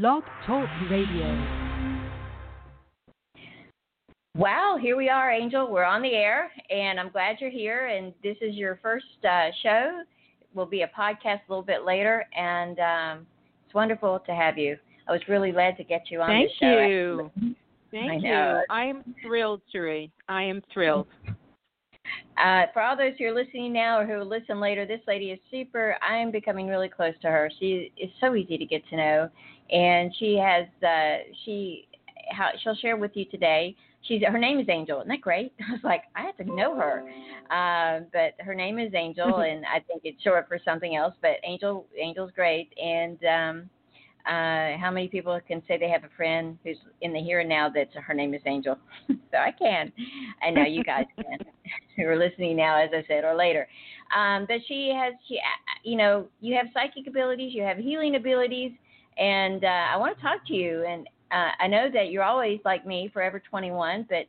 Blog Talk Radio. Wow, here we are, Angel. We're on the air, and I'm glad you're here. And this is your first uh, show. It will be a podcast a little bit later, and um, it's wonderful to have you. I was really glad to get you on Thank the show. Thank you. Thank I you. I am thrilled, Cherie. I am thrilled. Uh, for all those who are listening now or who will listen later, this lady is super. I am becoming really close to her. She is so easy to get to know, and she has uh, she how she'll share with you today. She's her name is Angel. Isn't that great? I was like, I have to know her, uh, but her name is Angel, and I think it's short for something else. But Angel Angel's great, and um, uh, how many people can say they have a friend who's in the here and now that her name is Angel? so I can. I know you guys can who are listening now, as I said, or later. Um, but she has, she, you know, you have psychic abilities, you have healing abilities, and uh, I want to talk to you. And uh, I know that you're always like me, forever 21. But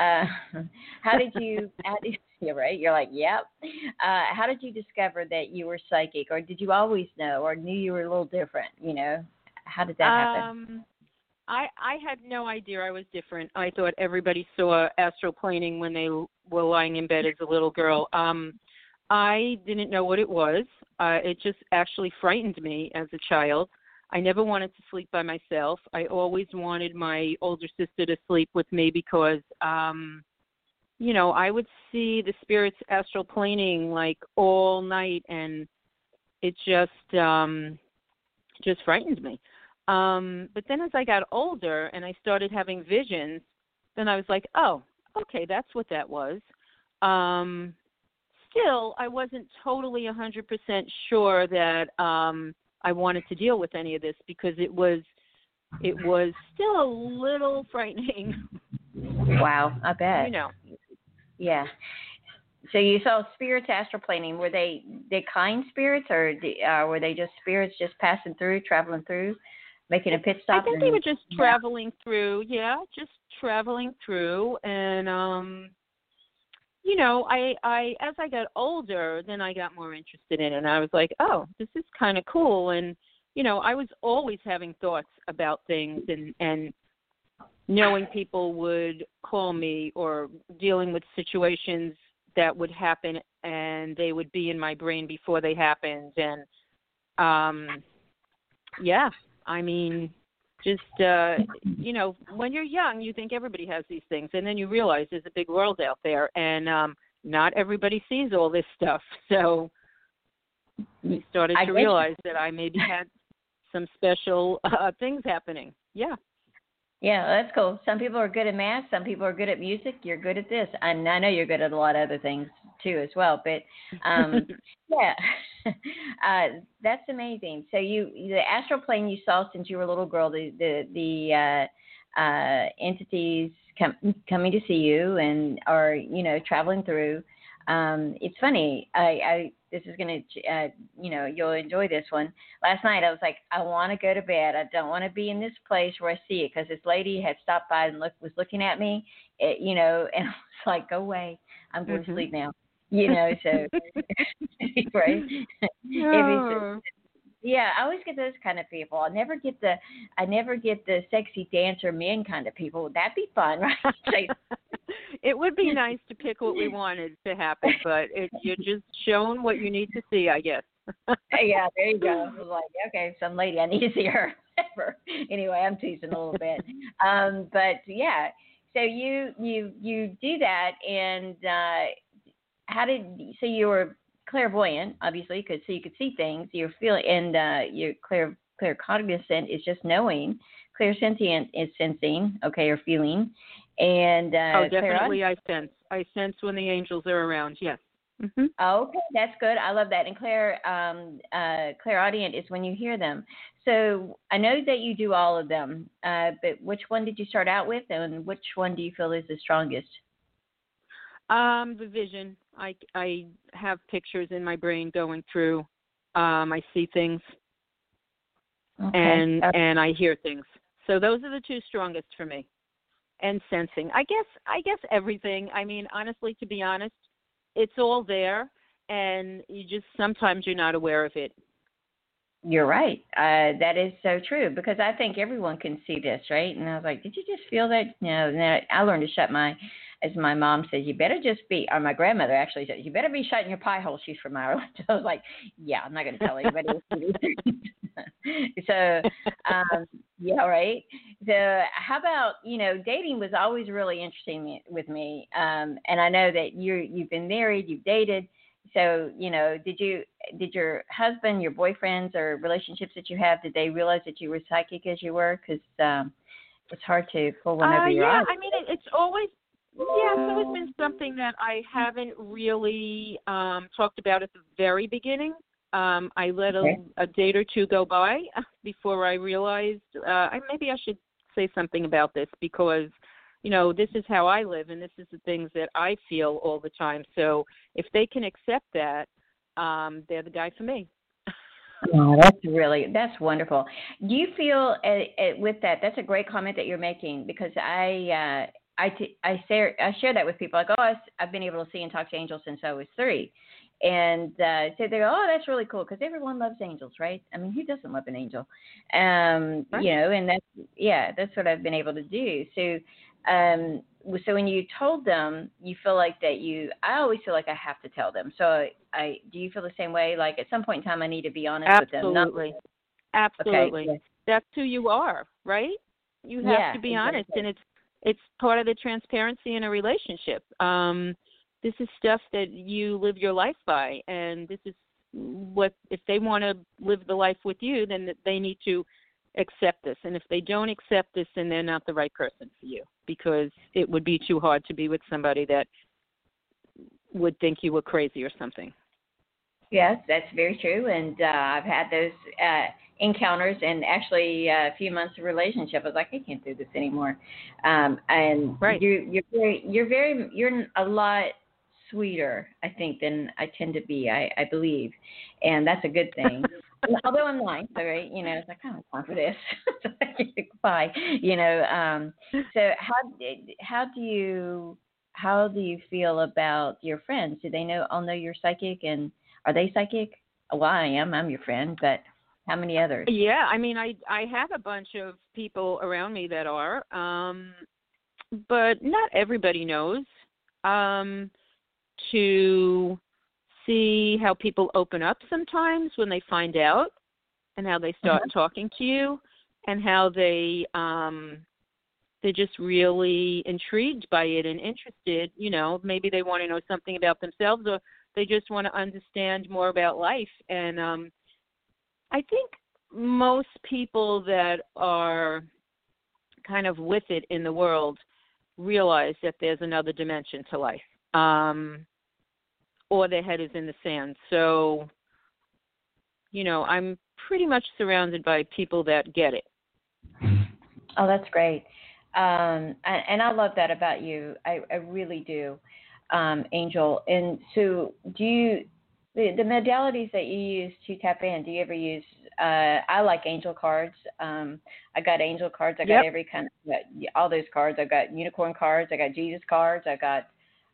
uh, how did you? How did yeah, right. You're like, yep. Uh, how did you discover that you were psychic, or did you always know, or knew you were a little different? You know, how did that happen? Um, I I had no idea I was different. I thought everybody saw astral planing when they were lying in bed as a little girl. Um, I didn't know what it was. Uh, it just actually frightened me as a child. I never wanted to sleep by myself. I always wanted my older sister to sleep with me because, um, you know, I would see the spirits astral planing like all night, and it just um, just frightened me. Um, but then as I got older and I started having visions, then I was like, oh, okay, that's what that was. Um, still, I wasn't totally a 100% sure that um, I wanted to deal with any of this because it was it was still a little frightening. Wow, I bet. you know, Yeah. So you saw spirits astral planing. Were they they kind spirits, or uh, were they just spirits just passing through, traveling through, making a pit stop? I think they were just traveling through. Yeah, just traveling through, and um, you know, I I as I got older, then I got more interested in it. And I was like, oh, this is kind of cool. And you know, I was always having thoughts about things, and and knowing people would call me or dealing with situations that would happen and they would be in my brain before they happened and um yeah i mean just uh you know when you're young you think everybody has these things and then you realize there's a big world out there and um not everybody sees all this stuff so I started to realize that i maybe had some special uh things happening yeah Yeah, that's cool. Some people are good at math. Some people are good at music. You're good at this, and I know you're good at a lot of other things too as well. But um, yeah, uh, that's amazing. So you the astral plane you saw since you were a little girl. The the the uh, uh, entities com- coming to see you and are you know traveling through. Um, it's funny. I, I this is gonna uh, you know you'll enjoy this one. Last night I was like I want to go to bed. I don't want to be in this place where I see it because this lady had stopped by and look was looking at me. It, you know, and I was like, go away. I'm going to Mhm. sleep now. You know, so right. If yeah, I always get those kind of people. I never get the I never get the sexy dancer men kind of people. That'd be fun, right? It would be nice to pick what we wanted to happen, but it, you're just shown what you need to see, I guess. yeah, there you go. I was like, okay, some lady, I need to see her. anyway, I'm teasing a little bit. Um, but yeah, so you you you do that, and uh, how did so you were clairvoyant, obviously, because so you could see things. You're feeling, and uh, you're clear claircognizant is just knowing. Clairsentient is sensing, okay, or feeling, and uh, oh, definitely, I sense. I sense when the angels are around. Yes. hmm Oh, okay, that's good. I love that. And Claire, um, uh, clairaudient is when you hear them. So I know that you do all of them, uh, but which one did you start out with, and which one do you feel is the strongest? Um, the vision. I I have pictures in my brain going through. Um, I see things Okay. and and I hear things. So those are the two strongest for me. And sensing. I guess I guess everything. I mean, honestly, to be honest, it's all there, and you just sometimes you're not aware of it. You're right. Uh, that is so true because I think everyone can see this, right? And I was like, did you just feel that? No. And then I learned to shut my, as my mom says, you better just be, or my grandmother actually said, you better be shutting your pie hole. She's from Ireland. So I was like, yeah, I'm not going to tell anybody. so, um, yeah, right. So, how about you know, dating was always really interesting with me, um, and I know that you you've been married, you've dated so you know did you did your husband your boyfriends or relationships that you have did they realize that you were psychic as you were because um it's hard to pull one uh, over your yeah eyes. i mean it, it's always yeah it's always been something that i haven't really um talked about at the very beginning um i let okay. a, a date or two go by before i realized uh I, maybe i should say something about this because you know, this is how I live and this is the things that I feel all the time. So if they can accept that, um, they're the guy for me. Oh, that's really that's wonderful. Do you feel uh, uh, with that? That's a great comment that you're making because I uh, I t- I share I share that with people. Like, oh, I, I've been able to see and talk to angels since I was three, and uh, so they go, oh, that's really cool because everyone loves angels, right? I mean, who doesn't love an angel? Um, right. You know, and that's yeah, that's what I've been able to do. So um, so when you told them, you feel like that you. I always feel like I have to tell them. So I, I do you feel the same way? Like at some point in time, I need to be honest Absolutely. with them. Absolutely. Absolutely. Okay. That's who you are, right? You have yeah, to be exactly. honest, and it's it's part of the transparency in a relationship. Um, this is stuff that you live your life by, and this is what if they want to live the life with you, then they need to accept this. And if they don't accept this, then they're not the right person for you because it would be too hard to be with somebody that would think you were crazy or something. Yes, that's very true. And uh, I've had those uh, encounters and actually uh, a few months of relationship. I was like, I can't do this anymore. Um, and right. you're, you're very, you're very, you're a lot sweeter, I think, than I tend to be. I, I believe, and that's a good thing. although I'm all right, you know, it's like I don't want for this. Bye, you know. Um, so how how do you how do you feel about your friends? Do they know all know you're psychic, and are they psychic? Well, I am. I'm your friend, but how many others? Yeah, I mean, I I have a bunch of people around me that are, um, but not everybody knows. Um, to see how people open up sometimes when they find out and how they start uh-huh. talking to you and how they um they're just really intrigued by it and interested you know maybe they want to know something about themselves or they just want to understand more about life and um i think most people that are kind of with it in the world realize that there's another dimension to life um or their head is in the sand. So, you know, I'm pretty much surrounded by people that get it. Oh, that's great. Um, and, and, I love that about you. I, I really do, um, Angel. And so, do you the, the modalities that you use to tap in? Do you ever use? Uh, I like angel cards. Um, I got angel cards. I got yep. every kind of all those cards. I got unicorn cards. I got Jesus cards. I got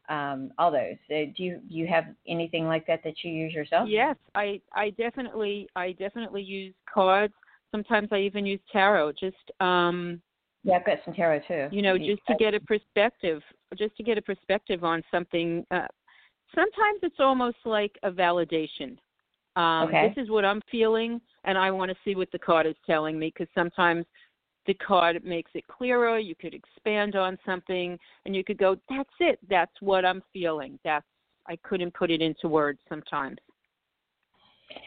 um, all those. Uh, do you do you have anything like that that you use yourself? Yes, I I definitely I definitely use cards. Sometimes I even use tarot. Just um, yeah, I've got some tarot too. You know, just to get a perspective, just to get a perspective on something. Uh, sometimes it's almost like a validation. Um, okay. This is what I'm feeling, and I want to see what the card is telling me. Because sometimes the card makes it clearer. You could expand on something, and you could go, "That's it. That's what I'm feeling." That's I couldn't put it into words sometimes.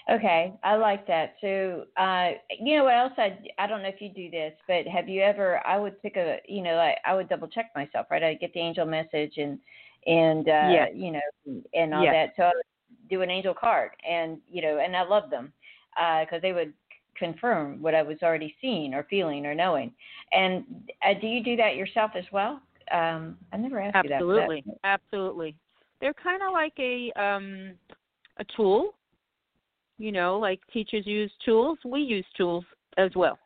Okay, I like that. So, uh, you know what else? I I don't know if you do this, but have you ever? I would pick a, you know, like I would double check myself, right? I get the angel message and and uh, you know and all that. So I would do an angel card, and you know, and I love them because uh, they would confirm what I was already seeing or feeling or knowing. And uh, do you do that yourself as well? Um, I never asked absolutely. you that. Absolutely, absolutely. They're kind of like a um, a tool. You know, like teachers use tools. We use tools as well.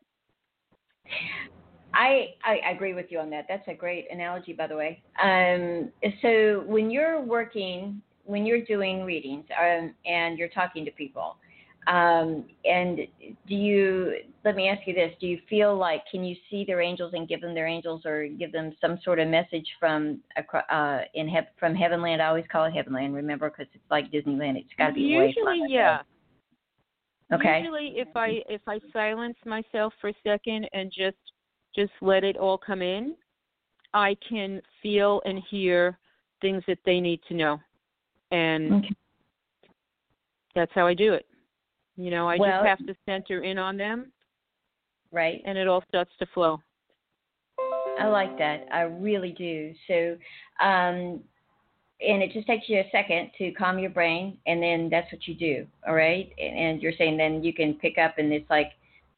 I, I agree with you on that. That's a great analogy, by the way. Um, so when you're working, when you're doing readings um, and you're talking to people, Um, and do you? Let me ask you this: Do you feel like can you see their angels and give them their angels, or give them some sort of message from uh, in he- from Heavenland? I always call it Heavenland. Remember, because it's like Disneyland. It's got to be usually yeah. Okay. Usually, if I if I silence myself for a second and just just let it all come in, I can feel and hear things that they need to know, and okay. that's how I do it. You know, I well, just have to center in on them, right, and it all starts to flow. I like that. I really do. So, um, and it just takes you a second to calm your brain, and then that's what you do. All right, and you're saying then you can pick up, and it's like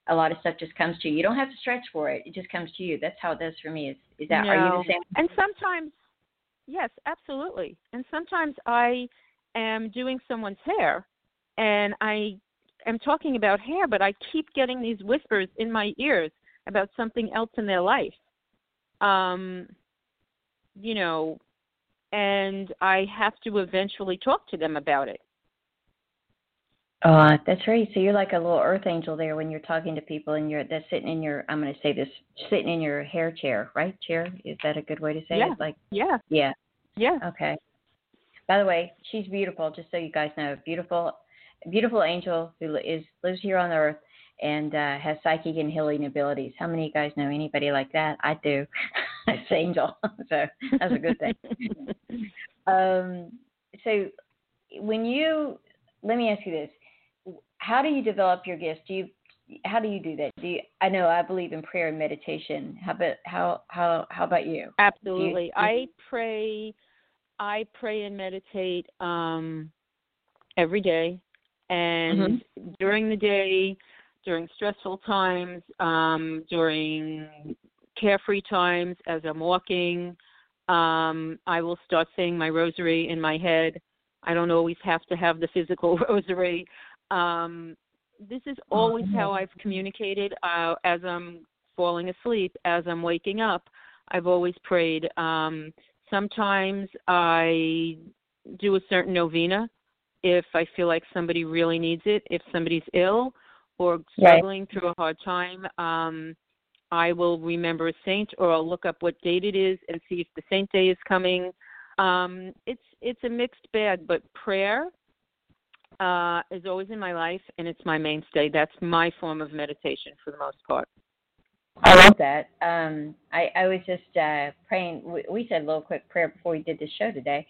a lot of stuff just comes to you. You don't have to stretch for it; it just comes to you. That's how it does for me. Is is that? No. Are you the same? And sometimes, yes, absolutely. And sometimes I am doing someone's hair, and I am talking about hair, but I keep getting these whispers in my ears about something else in their life. Um, you know, and I have to eventually talk to them about it. Uh, that's right. So you're like a little earth angel there when you're talking to people, and you're that's sitting in your. I'm going to say this, sitting in your hair chair, right? Chair is that a good way to say yeah. it? Like yeah, yeah, yeah. Okay. By the way, she's beautiful. Just so you guys know, beautiful, beautiful angel who is lives here on earth and uh, has psychic and healing abilities. How many of you guys know anybody like that? I do. it's Angel, so that's a good thing. um, so when you let me ask you this how do you develop your gifts? Do you how do you do that? Do you, I know I believe in prayer and meditation. How about how how how about you? Absolutely. You, I pray I pray and meditate um every day and mm-hmm. during the day, during stressful times, um during carefree times as I'm walking, um I will start saying my rosary in my head. I don't always have to have the physical rosary. Um, this is always how mm-hmm. I've communicated uh, as I'm falling asleep, as I'm waking up. I've always prayed. Um, sometimes I do a certain novena if I feel like somebody really needs it, if somebody's ill or struggling right. through a hard time. Um, I will remember a saint, or I'll look up what date it is and see if the saint day is coming. Um, it's it's a mixed bag, but prayer uh, is always in my life, and it's my mainstay. That's my form of meditation for the most part. I love that. Um, I, I was just uh, praying. We, we said a little quick prayer before we did the show today.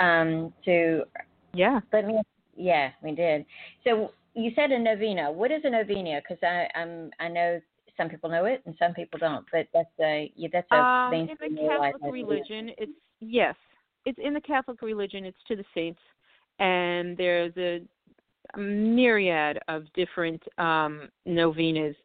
Um, to yeah, let me. Yeah, we did. So you said a novena. What is a novena? Because I I'm I know some people know it and some people don't. But that's a yeah, that's a um, in the Catholic religion. It's yes, it's in the Catholic religion. It's to the saints and there's a, a myriad of different um, novenas.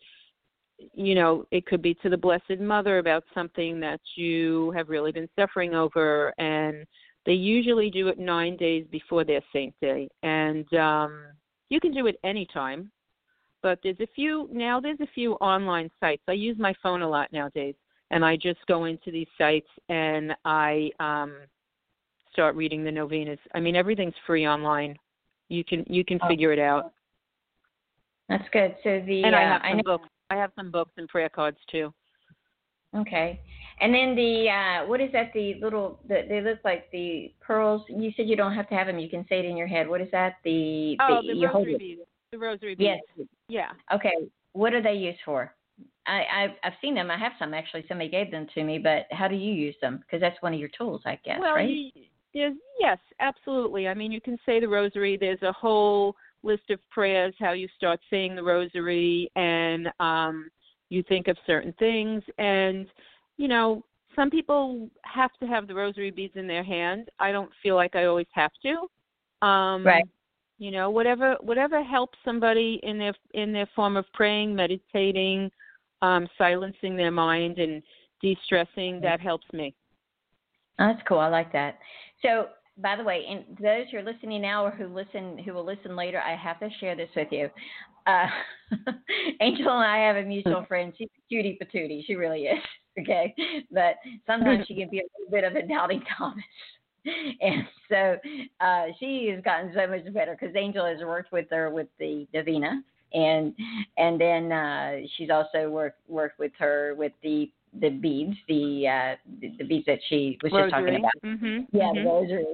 You know, it could be to the Blessed Mother about something that you have really been suffering over, and they usually do it nine days before their saint day, and um, you can do it anytime. But there's a few now. There's a few online sites. I use my phone a lot nowadays, and I just go into these sites and I um, start reading the novenas. I mean, everything's free online. You can you can oh. figure it out. That's good. So the and uh, I have some I books. I have some books and prayer cards too. Okay, and then the uh, what is that? The little the, they look like the pearls. You said you don't have to have them. You can say it in your head. What is that? The oh the, the rosary beads. The rosary beads. Yes. Yeah. Okay. What are they used for? I, I've I've seen them. I have some actually. Somebody gave them to me. But how do you use them? Because that's one of your tools, I guess, well, right? You, there's, yes, absolutely. I mean, you can say the rosary. There's a whole list of prayers how you start saying the rosary, and um, you think of certain things. And you know, some people have to have the rosary beads in their hand. I don't feel like I always have to. Um, right. You know, whatever whatever helps somebody in their in their form of praying, meditating, um, silencing their mind, and de-stressing. That helps me. that's cool. I like that. So, by the way, and those who are listening now or who listen who will listen later, I have to share this with you. Uh, Angel and I have a mutual friend. She's cutie patootie. She really is. Okay, but sometimes she can be a little bit of a doubting Thomas. and so uh, she has gotten so much better because Angel has worked with her with the novena, and and then uh, she's also worked worked with her with the the beads, the uh, the, the beads that she was rosary. just talking about. Mm-hmm. Yeah, mm-hmm. the rosary.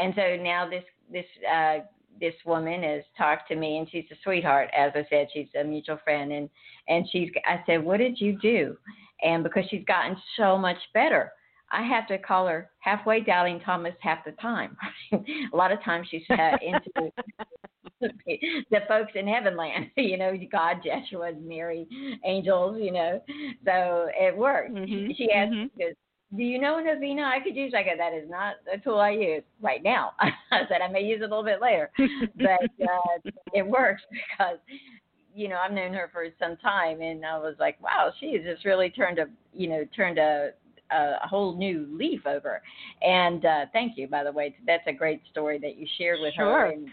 And so now this this uh, this woman has talked to me, and she's a sweetheart. As I said, she's a mutual friend, and and she's. I said, "What did you do?" And because she's gotten so much better, I have to call her halfway doubting Thomas half the time. a lot of times she's uh, into the folks in heaven land, you know, God, Joshua, Mary, angels, you know. So it works. Mm-hmm. She asked, mm-hmm. Do you know a Novena I could use? I go, That is not a tool I use right now. I said, I may use it a little bit later. But uh, it works because you know, I've known her for some time, and I was like, wow, she has just really turned a, you know, turned a, a whole new leaf over. And uh, thank you, by the way. That's a great story that you shared with sure. her. And,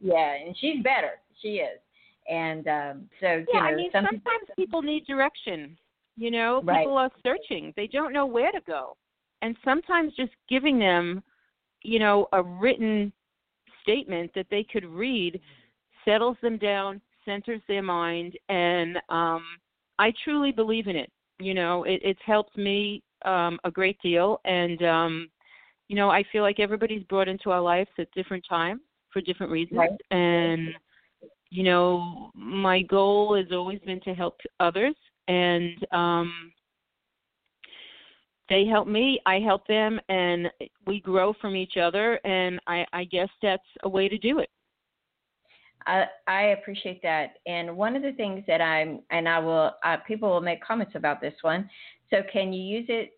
yeah, and she's better. She is. And um, so, yeah, you know, I mean, some sometimes people need direction. You know, Right. people are searching; they don't know where to go, and sometimes just giving them, you know, a written statement that they could read settles them down, centers their mind, and um, I truly believe in it. You know, it, it's helped me um, a great deal, and um, you know, I feel like everybody's brought into our lives at different times for different reasons, Right. and you know, my goal has always been to help others, and um, they help me, I help them, and we grow from each other. And I, I guess that's a way to do it. I, I appreciate that. And one of the things that I'm, and I will, uh, people will make comments about this one. So can you use it?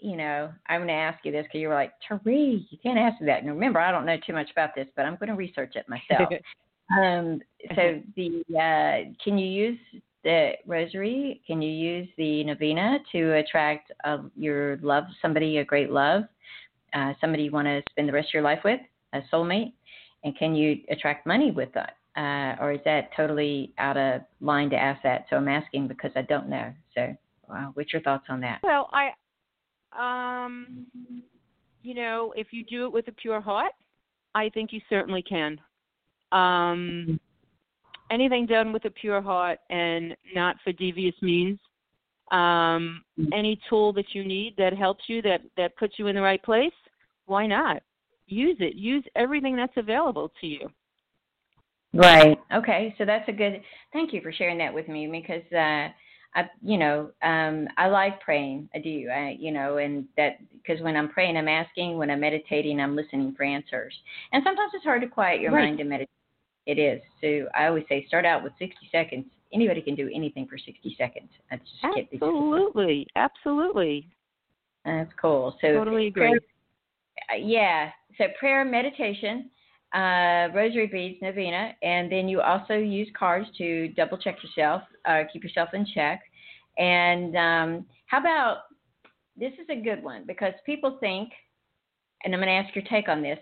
You know, I'm going to ask you this because you were like, Tari, you can't ask me that. And remember, I don't know too much about this, but I'm going to research it myself. um, so the, uh, can you use the rosary? Can you use the novena to attract uh, your love, somebody, a great love, uh, somebody you want to spend the rest of your life with, a soulmate? And can you attract money with that? Uh, or is that totally out of line to ask that? So I'm asking because I don't know. So, wow, what's your thoughts on that? Well, I, um, you know, if you do it with a pure heart, I think you certainly can. Um, anything done with a pure heart and not for devious means. Um, any tool that you need that helps you, that that puts you in the right place, why not? Use it. Use everything that's available to you. Right. Okay. So that's a good. Thank you for sharing that with me because uh, I, you know, um, I like praying. I do. I, you know, and that because when I'm praying, I'm asking. When I'm meditating, I'm listening for answers. And sometimes it's hard to quiet your Right. mind and meditate. It is. So I always say, start out with 60 seconds. Anybody can do anything for 60 seconds. That's just. Absolutely, absolutely, That's cool. So totally agree. prayer- uh, yeah. So prayer, meditation, uh, rosary beads, novena, and then you also use cards to double check yourself, uh, keep yourself in check. And um, how about this is a good one because people think, and I'm going to ask your take on this.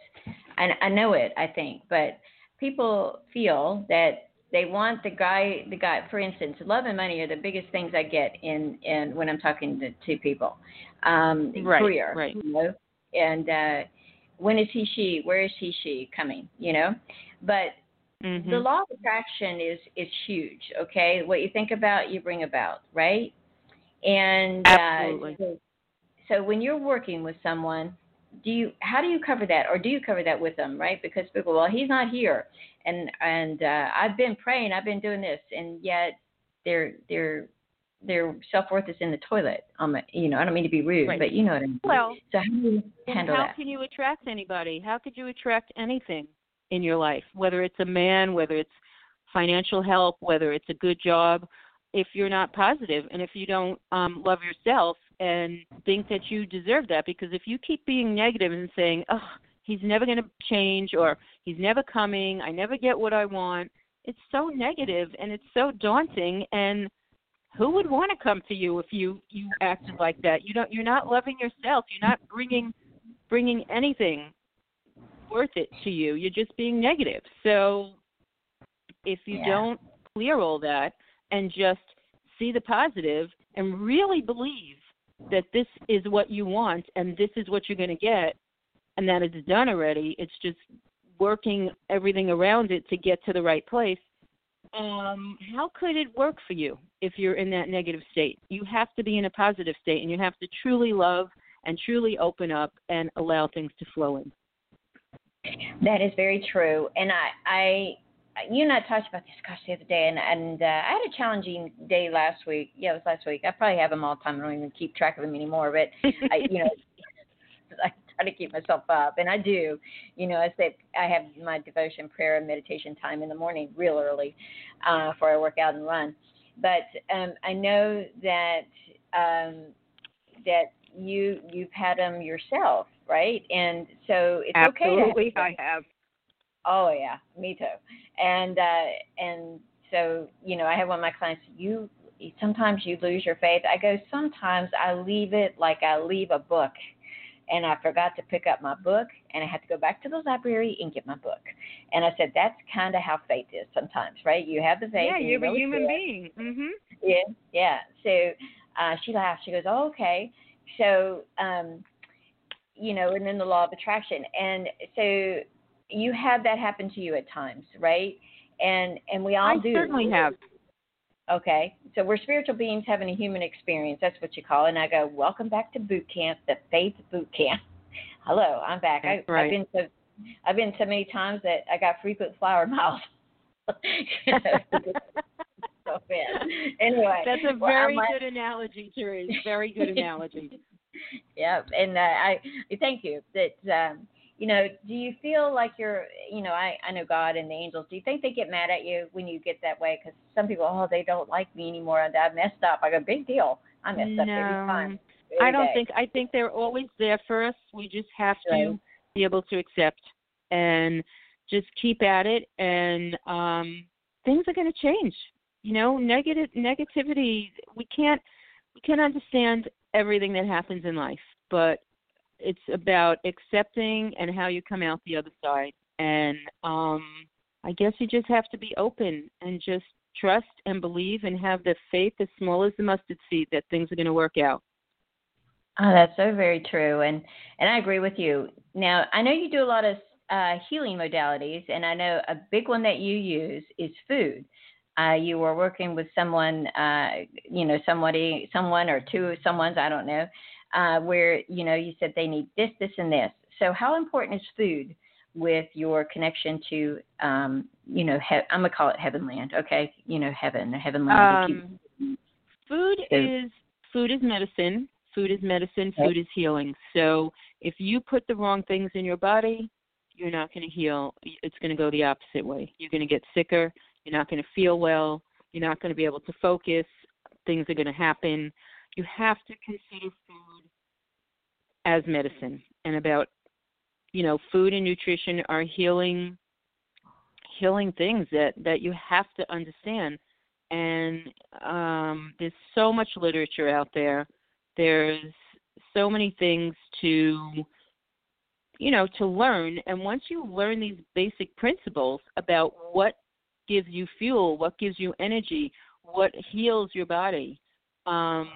And I know it, I think, but people feel that they want the guy, the guy. For instance, love and money are the biggest things I get in, in when I'm talking to, to people. Um, Right, career, right. you know, and uh, when is he, she? Where is he, she coming? You know, but Mhm. the law of attraction is is huge. Okay, what you think about, you bring about, right? And Absolutely. Uh, so, so when you're working with someone, do you how do you cover that, or do you cover that with them, right? Because people, well, he's not here, and and uh, I've been praying, I've been doing this, and yet their their their self worth is in the toilet. Um, you know, I don't mean to be rude, Right. but you know what I mean. Well, so how do you handle how that? can you attract anybody? How could you attract anything in your life? Whether it's a man, whether it's financial help, whether it's a good job, if you're not positive and if you don't um love yourself and think that you deserve that because if you keep being negative and saying, "Oh, he's never going to change or he's never coming, I never get what I want." It's so negative and it's so daunting and who would want to come to you if you you acted like that? You don't you're not loving yourself. You're not bringing bringing anything worth it to you. You're just being negative. So if you Yeah. don't clear all that and just see the positive and really believe that this is what you want and this is what you're going to get, and that it's done already. It's just working everything around it to get to the right place. Um, how could it work for you if you're in that negative state? You have to be in a positive state, and you have to truly love and truly open up and allow things to flow in. That is very true, and I, I, you and I talked about this gosh the other day, and and uh, I had a challenging day last week. Yeah, it was last week. I probably have them all the time. I don't even keep track of them anymore. But I, you know, I try to keep myself up, and I do. You know, I say I have my devotion, prayer, and meditation time in the morning, real early, uh, before I work out and run. But um, I know that um, that you you've had them yourself, right? And so it's Absolutely, okay. Absolutely, I have. Oh yeah, me too. And uh, and so you know, I have one of my clients. You sometimes you lose your faith. I go. Sometimes I leave it like I leave a book, and I forgot to pick up my book, and I had to go back to the library and get my book. And I said that's kind of how faith is sometimes, right? You have the faith. Yeah, you're you know a human being. Mhm. Yeah, yeah. So uh, she laughed. She goes, "Oh, okay." So, um, you know, and then the law of attraction, and so you have that happen to you at times, right? And and we all I do. certainly have. Okay, so we're spiritual beings having a human experience. That's what you call it. And I go, welcome back to boot camp, the faith boot camp. Hello, I'm back. I, right. I've been so I've been so many times that I got frequent flower know, so bad. Anyway, That's a well, very like- good analogy, Therese. Very good analogy. yeah, and uh, I thank you. That um, you know, do you feel like you're, you know, I I know God and the angels. Do you think they get mad at you when you get that way? Because some people, oh, they don't like me anymore. and I messed up. I go, big deal. I messed up every No. time. I don't day." think I think they're always there for us. We just have to be able to accept and just keep at it and um things are going to change. You know, negative negativity, we can't we can't understand everything that happens in life, but it's about accepting and how you come out the other side. And um I guess you just have to be open and just trust and believe and have the faith as small as the mustard seed that things are going to work out. Oh, that's so very true, and and I agree with you. Now, I know you do a lot of uh, healing modalities, and I know a big one that you use is food. Uh, you were working with someone, uh, you know, somebody, someone or two someone's, I don't know, uh, where you know you said they need this, this, and this. So, how important is food with your connection to, um, you know, he- I'm gonna call it heaven Heavenland, okay? You know, heaven, Heavenland. if you- Um, food So- is food is medicine. Food is medicine. Food is healing. So if you put the wrong things in your body, you're not going to heal. It's going to go the opposite way. You're going to get sicker. You're not going to feel well. You're not going to be able to focus. Things are going to happen. You have to consider as medicine and about you know food and nutrition are healing healing things that that you have to understand and um, there's so much literature out there. There's so many things to, you know, to learn. And once you learn these basic principles about what gives you fuel, what gives you energy, what heals your body, um,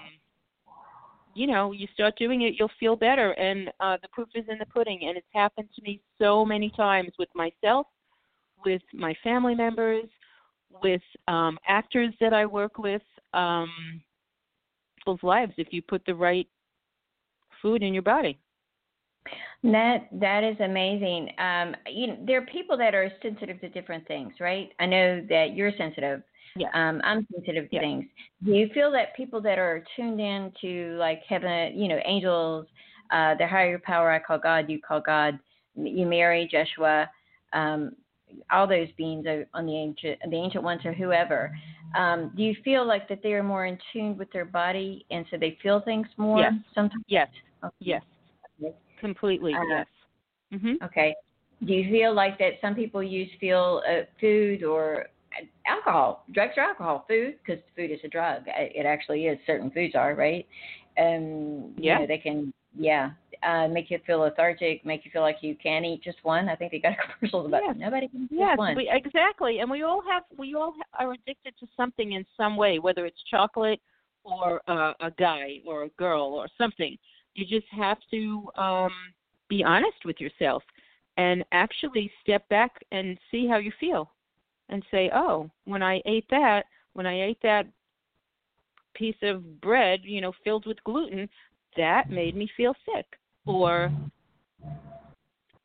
you know, you start doing it, you'll feel better. And uh, the proof is in the pudding. And it's happened to me so many times with myself, with my family members, with um, actors that I work with, um, people's lives if you put the right food in your body. That that is amazing. Um, you know, there are people that are sensitive to different things, right? I know that you're sensitive. Yeah. Um, I'm sensitive to Yeah. things. Do you feel that people that are tuned in to like heaven, you know, angels, uh, their higher power, I call God, you call God, you Mary, Joshua, um, all those beings on the ancient, the ancient ones or whoever. Um, do you feel like that they are more in tune with their body, and so they feel things more Yes. sometimes? Yes. Okay. Yes. Okay. Completely. Uh, yes. Mhm. Okay. Do you feel like that some people use feel uh, food or alcohol, drugs or alcohol, food, because food is a drug. It actually is. Certain foods are right. Um, you Yeah. know, they can, yeah, uh, make you feel lethargic, make you feel like you can't eat just one. I think they got commercials about Yes. nobody can eat Yes, just one. we, exactly. And we all have we all are addicted to something in some way, whether it's chocolate or uh, a guy or a girl or something. You just have to um be honest with yourself and actually step back and see how you feel and say, "Oh, when I ate that, when I ate that piece of bread, you know, filled with gluten, that made me feel sick." Or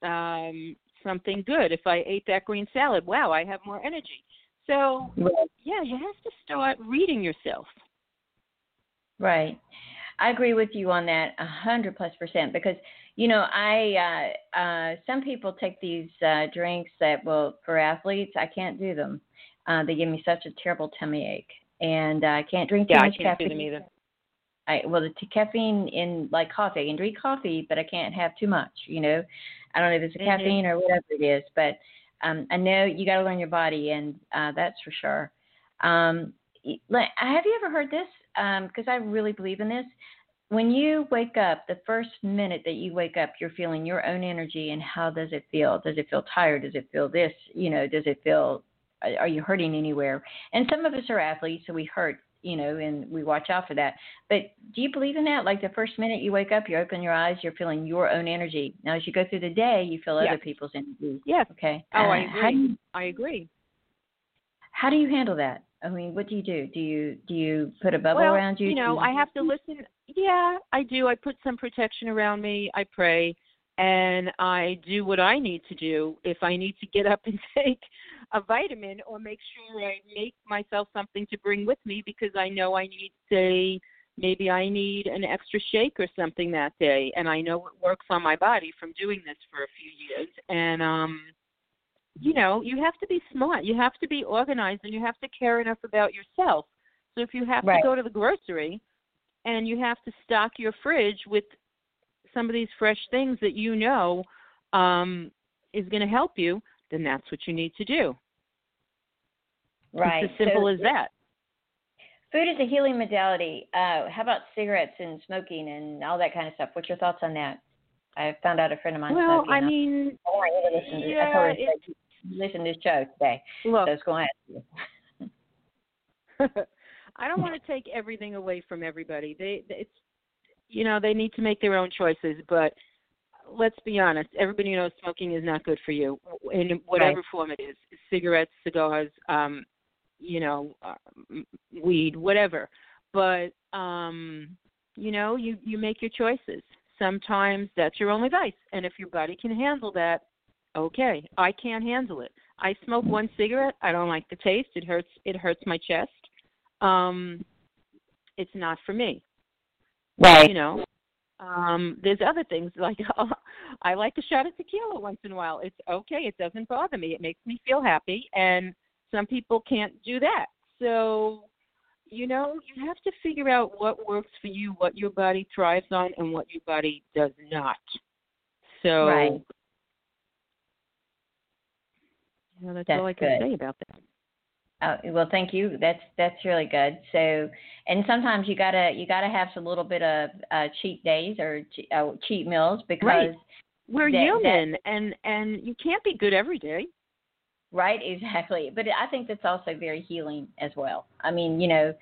um something good. If I ate that green salad, wow, I have more energy. So, yeah, you have to start reading yourself. Right. I agree with you on that a hundred plus percent because you know I uh uh some people take these uh drinks that well for athletes I can't do them. Uh they give me such a terrible tummy ache and uh, I can't drink too yeah, much I can't caffeine. do them either. I well the t- caffeine in like coffee. I can drink coffee, but I can't have too much. You know, I don't know if it's a Mhm. caffeine or whatever it is, but um, I know you got to learn your body, and uh, that's for sure. Um, have you ever heard this? Because I really believe in this. When you wake up, the first minute that you wake up, you're feeling your own energy, and how does it feel? Does it feel tired? Does it feel this? You know, does it feel? Are you hurting anywhere? And some of us are athletes, so we hurt you know, and we watch out for that. But do you believe in that? Like the first minute you wake up, you open your eyes, you're feeling your own energy. Now, as you go through the day, you feel Yes. other people's energy. Yes. Okay. Oh, I Uh, do, agree. you, I agree. how do you handle that? I mean, what do you do? Do you do you put a bubble well, around you? You know, I have to listen. Yeah, I do. I put some protection around me. I pray, and I do what I need to do. If I need to get up and take a vitamin, or make sure I make myself something to bring with me because I know I need, say, maybe I need an extra shake or something that day, and I know it works on my body from doing this for a few years. And um, you know, you have to be smart. You have to be organized, and you have to care enough about yourself. So if you have Right. to go to the grocery and you have to stock your fridge with some of these fresh things that you know um, is going to help you, then that's what you need to do. right. It's as simple so as that. Food is a healing modality. Uh, how about cigarettes and smoking and all that kind of stuff? What's your thoughts on that? I found out a friend of mine. Well, smoking. I mean, I want you to. I yeah, it- listen to the show today. look, So it's going to. I don't want to take everything away from everybody. They, it's, you know, they need to make their own choices. But let's be honest, everybody knows smoking is not good for you in whatever form it is: cigarettes, cigars, um, you know, uh, weed, whatever. But um, you know, you you make your choices. Sometimes that's your only vice, and if your body can handle that, okay. I can't handle it. I smoke one cigarette. I don't like the taste. It hurts. It hurts my chest. Um, it's not for me. Right. You know. Um, there's other things like I like a shot of tequila once in a while. It's okay. It doesn't bother me. It makes me feel happy, and some people can't do that. So, you know, you have to figure out what works for you, what your body thrives on, and what your body does not. So, Right. That's, That's all I can good. say about that. Uh, well, thank you. That's that's really good. So, and sometimes you gotta you gotta have some little bit of uh, cheat days or che- uh, cheat meals because Right. We're that- human, and and you can't be good every day. right exactly. But I think that's also very healing as well. I mean, you know,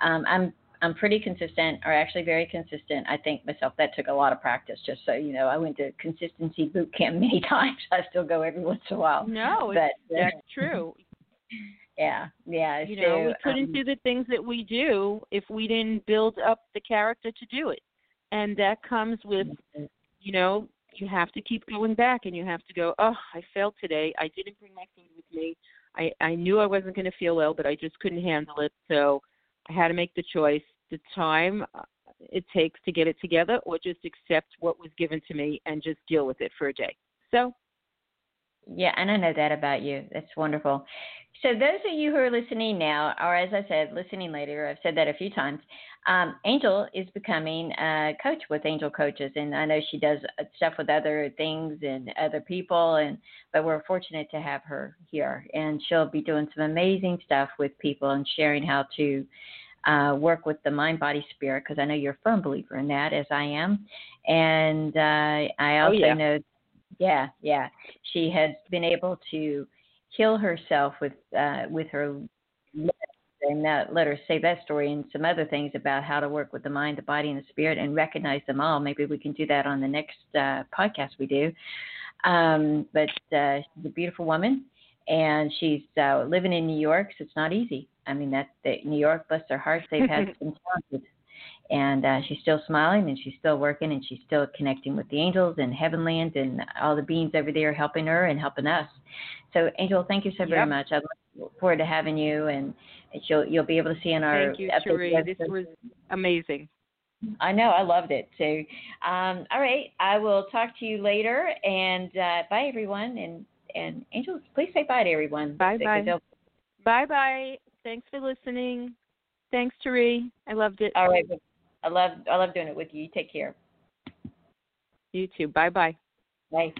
um, I'm I'm pretty consistent, or actually very consistent. I think myself. That took a lot of practice. Just so you know, I went to consistency boot camp many times. I still go every once in a while. No, but uh, that's true. yeah, yeah. You so, know, we couldn't um, do the things that we do if we didn't build up the character to do it. And that comes with, you know, you have to keep going back and you have to go, oh, I failed today. I didn't bring my food with me. I, I knew I wasn't going to feel well, but I just couldn't handle it. So I had to make the choice the time uh, it takes to get it together or just accept what was given to me and just deal with it for a day. So, Yeah, and I know that about you. That's wonderful. So those of you who are listening now, or as I said, listening later, I've said that a few times. Um, Angel is becoming a coach with Angel Coaches, and I know she does uh, stuff with other things and other people, and but we're fortunate to have her here, and she'll be doing some amazing stuff with people and sharing how to uh, work with the mind, body, spirit, because I know you're a firm believer in that, as I am, and uh, I Oh, also yeah. know, yeah, yeah, she has been able to heal herself with uh, with her and that let her say that story and some other things about how to work with the mind, the body, and the spirit, and recognize them all. Maybe we can do that on the next uh, podcast we do. Um, but uh, she's a beautiful woman, and she's uh, living in New York, so it's not easy. I mean, that, that New York, bless their hearts, they've had some challenges and uh, she's still smiling and she's still working and she's still connecting with the angels and heavenland and all the beings over there helping her and helping us. So, Angel, thank you so very much. I look forward to having you, and you'll you'll be able to see in our. Thank you, Cherie. This was amazing. I know, I loved it. So, um, all right, I will talk to you later, and uh, bye, everyone. And and Angel, please say bye to everyone. Bye bye. Bye bye. Thanks for listening. Thanks, Cherie. I loved it. All right. I love I love doing it with you. You take care. You too. Bye bye. Bye.